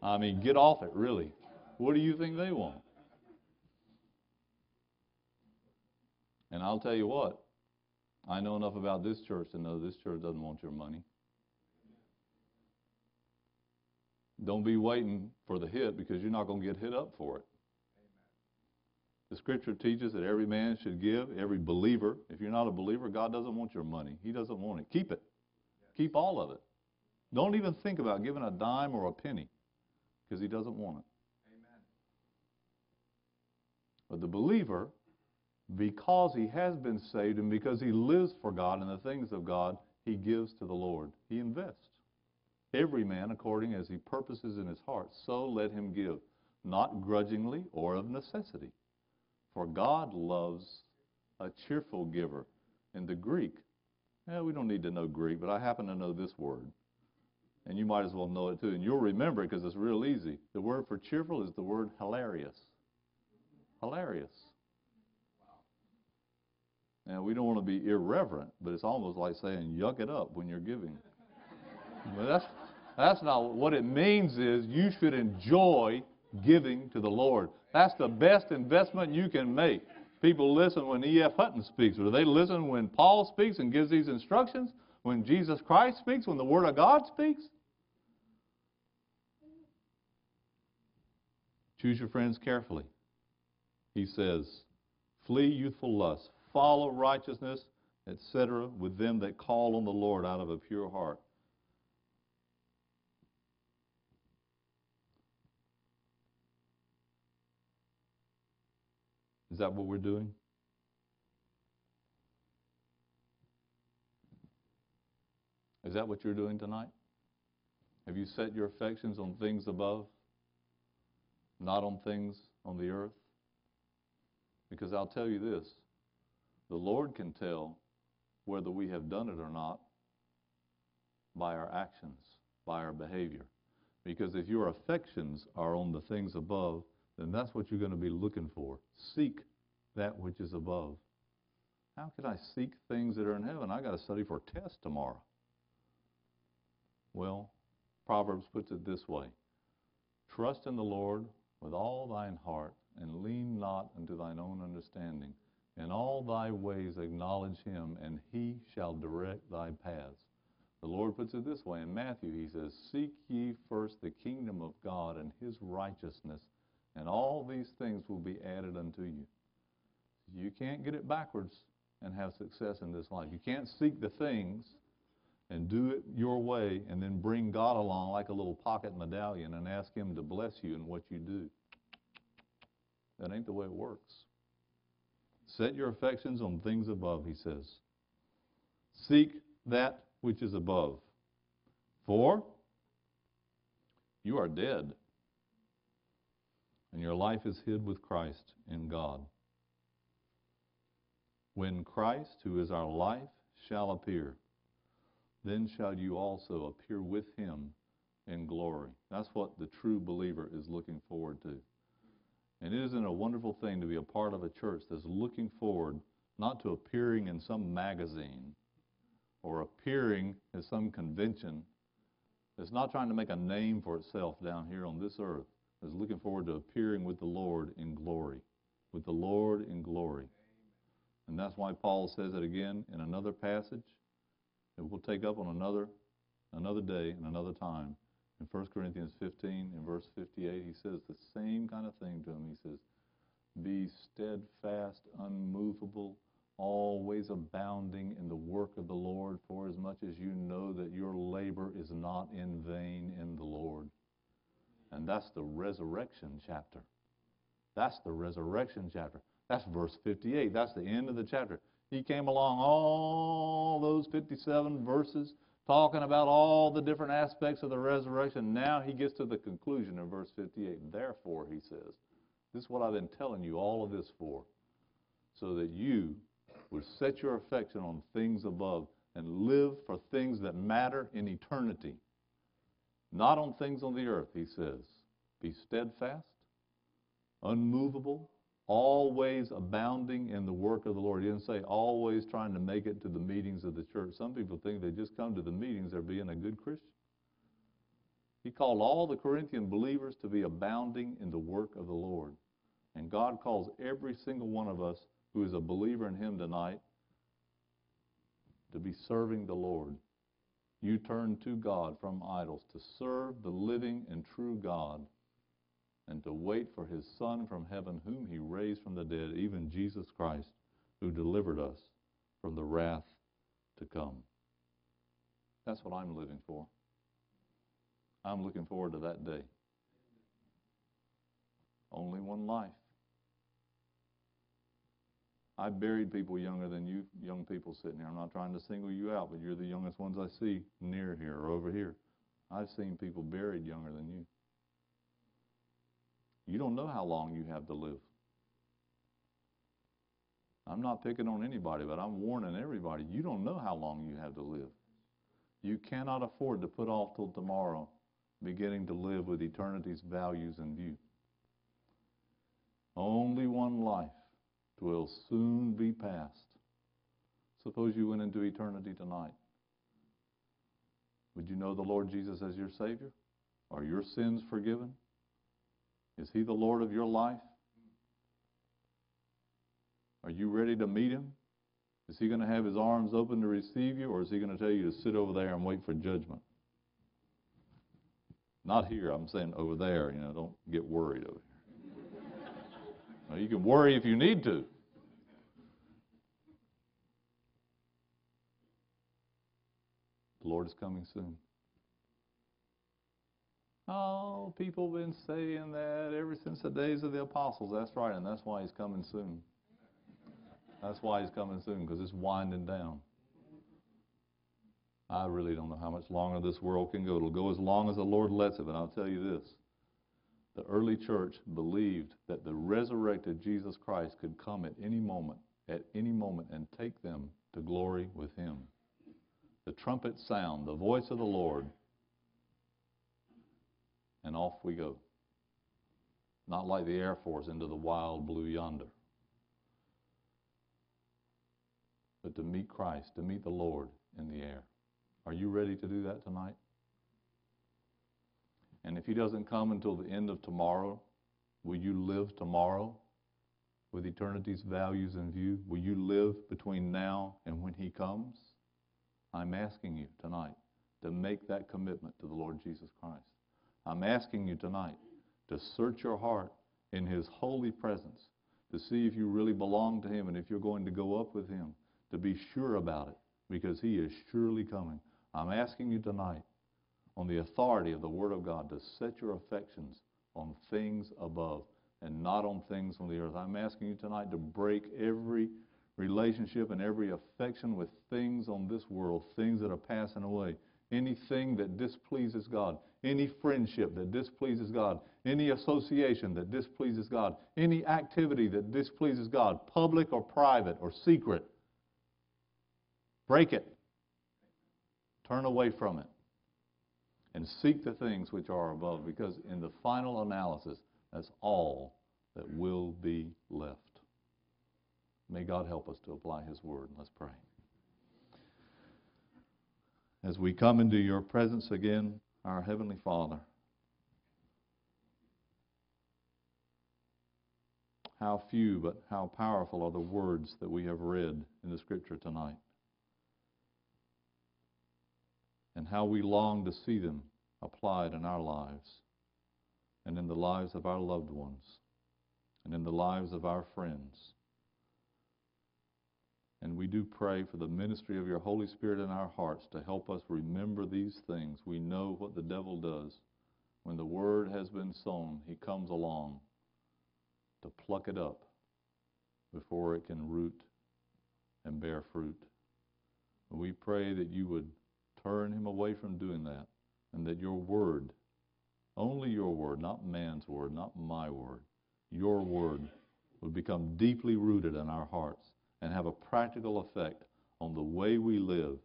I mean, get off it, really. What do you think they want? And I'll tell you what, I know enough about this church to know this church doesn't want your money. Don't be waiting for the hit because you're not going to get hit up for it. The scripture teaches that every man should give, every believer. If you're not a believer, God doesn't want your money. He doesn't want it. Keep it. Keep all of it. Don't even think about giving a dime or a penny because He doesn't want it. Amen. But the believer, because he has been saved and because he lives for God and the things of God, he gives to the Lord. He invests. Every man according as he purposes in his heart, so let him give, not grudgingly or of necessity for God loves a cheerful giver. In the Greek, yeah, we don't need to know Greek, but I happen to know this word. And you might as well know it too. And you'll remember it because it's real easy. The word for cheerful is the word hilarious. Hilarious. Now, we don't want to be irreverent, but it's almost like saying, yuck it up when you're giving. but that's, that's not what it means is you should enjoy giving to the Lord. That's the best investment you can make. People listen when E.F. Hutton speaks, or do they listen when Paul speaks and gives these instructions? When Jesus Christ speaks? When the Word of God speaks? Choose your friends carefully. He says, Flee youthful lust, follow righteousness, etc., with them that call on the Lord out of a pure heart. Is that what we're doing? Is that what you're doing tonight? Have you set your affections on things above, not on things on the earth? Because I'll tell you this the Lord can tell whether we have done it or not by our actions, by our behavior. Because if your affections are on the things above, then that's what you're going to be looking for. Seek that which is above. How can I seek things that are in heaven? I got to study for a test tomorrow. Well, Proverbs puts it this way Trust in the Lord with all thine heart, and lean not unto thine own understanding. In all thy ways acknowledge him, and he shall direct thy paths. The Lord puts it this way in Matthew. He says, Seek ye first the kingdom of God and his righteousness, and all these things will be added unto you. You can't get it backwards and have success in this life. You can't seek the things and do it your way and then bring God along like a little pocket medallion and ask Him to bless you in what you do. That ain't the way it works. Set your affections on things above, he says. Seek that which is above. For you are dead, and your life is hid with Christ in God. When Christ, who is our life, shall appear, then shall you also appear with him in glory. That's what the true believer is looking forward to. And it isn't a wonderful thing to be a part of a church that's looking forward not to appearing in some magazine or appearing at some convention that's not trying to make a name for itself down here on this earth, is looking forward to appearing with the Lord in glory. With the Lord in glory. And that's why Paul says it again in another passage that we'll take up on another another day and another time. In 1 Corinthians 15, in verse 58, he says the same kind of thing to him. He says, Be steadfast, unmovable, always abounding in the work of the Lord, for as much as you know that your labor is not in vain in the Lord. And that's the resurrection chapter. That's the resurrection chapter. That's verse 58. That's the end of the chapter. He came along all those 57 verses talking about all the different aspects of the resurrection. Now he gets to the conclusion in verse 58. Therefore, he says, This is what I've been telling you all of this for, so that you would set your affection on things above and live for things that matter in eternity, not on things on the earth, he says. Be steadfast, unmovable, always abounding in the work of the Lord. He didn't say always trying to make it to the meetings of the church. Some people think they just come to the meetings, they're being a good Christian. He called all the Corinthian believers to be abounding in the work of the Lord. And God calls every single one of us who is a believer in Him tonight to be serving the Lord. You turn to God from idols to serve the living and true God and to wait for his Son from heaven, whom he raised from the dead, even Jesus Christ, who delivered us from the wrath to come. That's what I'm living for. I'm looking forward to that day. Only one life. I buried people younger than you young people sitting here. I'm not trying to single you out, but you're the youngest ones I see near here or over here. I've seen people buried younger than you. You don't know how long you have to live. I'm not picking on anybody, but I'm warning everybody. You don't know how long you have to live. You cannot afford to put off till tomorrow beginning to live with eternity's values in view. Only one life will soon be past. Suppose you went into eternity tonight. Would you know the Lord Jesus as your Savior? Are your sins forgiven? Is He the Lord of your life? Are you ready to meet Him? Is He going to have His arms open to receive you, or is He going to tell you to sit over there and wait for judgment? Not here, I'm saying over there. You know, don't get worried over here. now, you can worry if you need to. The Lord is coming soon. Oh, people have been saying that ever since the days of the apostles. That's right, and that's why he's coming soon. That's why he's coming soon, because it's winding down. I really don't know how much longer this world can go. It'll go as long as the Lord lets it, but I'll tell you this. The early church believed that the resurrected Jesus Christ could come at any moment, at any moment, and take them to glory with him. The trumpet sound, the voice of the Lord, and off we go. Not like the Air Force into the wild blue yonder. But to meet Christ, to meet the Lord in the air. Are you ready to do that tonight? And if he doesn't come until the end of tomorrow, will you live tomorrow with eternity's values in view? Will you live between now and when he comes? I'm asking you tonight to make that commitment to the Lord Jesus Christ. I'm asking you tonight to search your heart in His holy presence to see if you really belong to Him and if you're going to go up with Him, to be sure about it because He is surely coming. I'm asking you tonight, on the authority of the Word of God, to set your affections on things above and not on things on the earth. I'm asking you tonight to break every relationship and every affection with things on this world, things that are passing away. Anything that displeases God, any friendship that displeases God, any association that displeases God, any activity that displeases God, public or private or secret, break it. Turn away from it. And seek the things which are above, because in the final analysis, that's all that will be left. May God help us to apply His word. Let's pray. As we come into your presence again, our Heavenly Father, how few but how powerful are the words that we have read in the Scripture tonight. And how we long to see them applied in our lives and in the lives of our loved ones and in the lives of our friends. And we do pray for the ministry of your Holy Spirit in our hearts to help us remember these things. We know what the devil does. When the word has been sown, he comes along to pluck it up before it can root and bear fruit. We pray that you would turn him away from doing that and that your word, only your word, not man's word, not my word, your word would become deeply rooted in our hearts and have a practical effect on the way we live,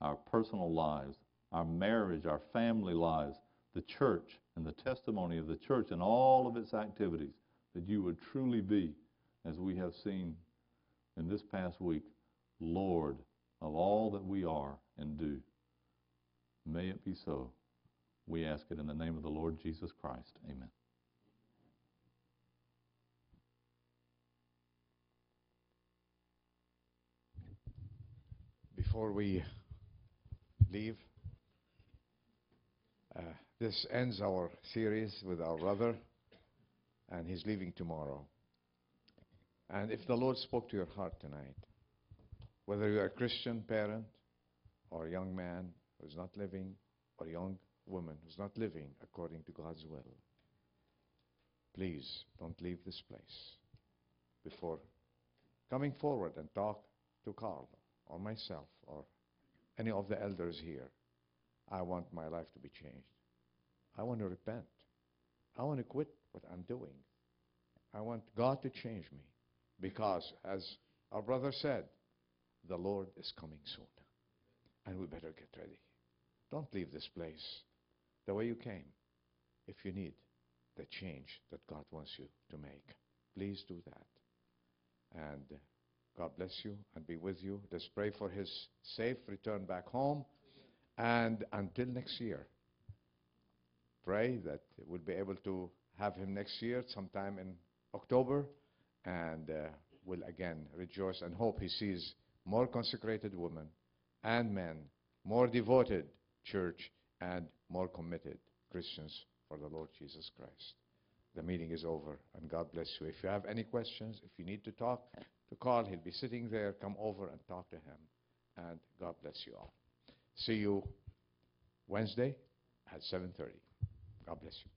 our personal lives, our marriage, our family lives, the church, and the testimony of the church and all of its activities, that you would truly be, as we have seen in this past week, Lord of all that we are and do. May it be so. We ask it in the name of the Lord Jesus Christ. Amen. Before we leave, uh, this ends our series with our brother, and he's leaving tomorrow. And if the Lord spoke to your heart tonight, whether you're a Christian parent or a young man who's not living, or a young woman who's not living according to God's will, please don't leave this place before coming forward and talk to Carl or myself or any of the elders here, I want my life to be changed. I want to repent. I want to quit what I'm doing. I want God to change me because, as our brother said, the Lord is coming soon. And we better get ready. Don't leave this place the way you came if you need the change that God wants you to make. Please do that. And God bless you and be with you. Let's pray for his safe return back home. And until next year, pray that we'll be able to have him next year, sometime in October, and uh, we'll again rejoice and hope he sees more consecrated women and men, more devoted church, and more committed Christians for the Lord Jesus Christ. The meeting is over, and God bless you. If you have any questions, if you need to talk, to Carl. He'll be sitting there. Come over and talk to him. And God bless you all. See you Wednesday at 7.30. God bless you.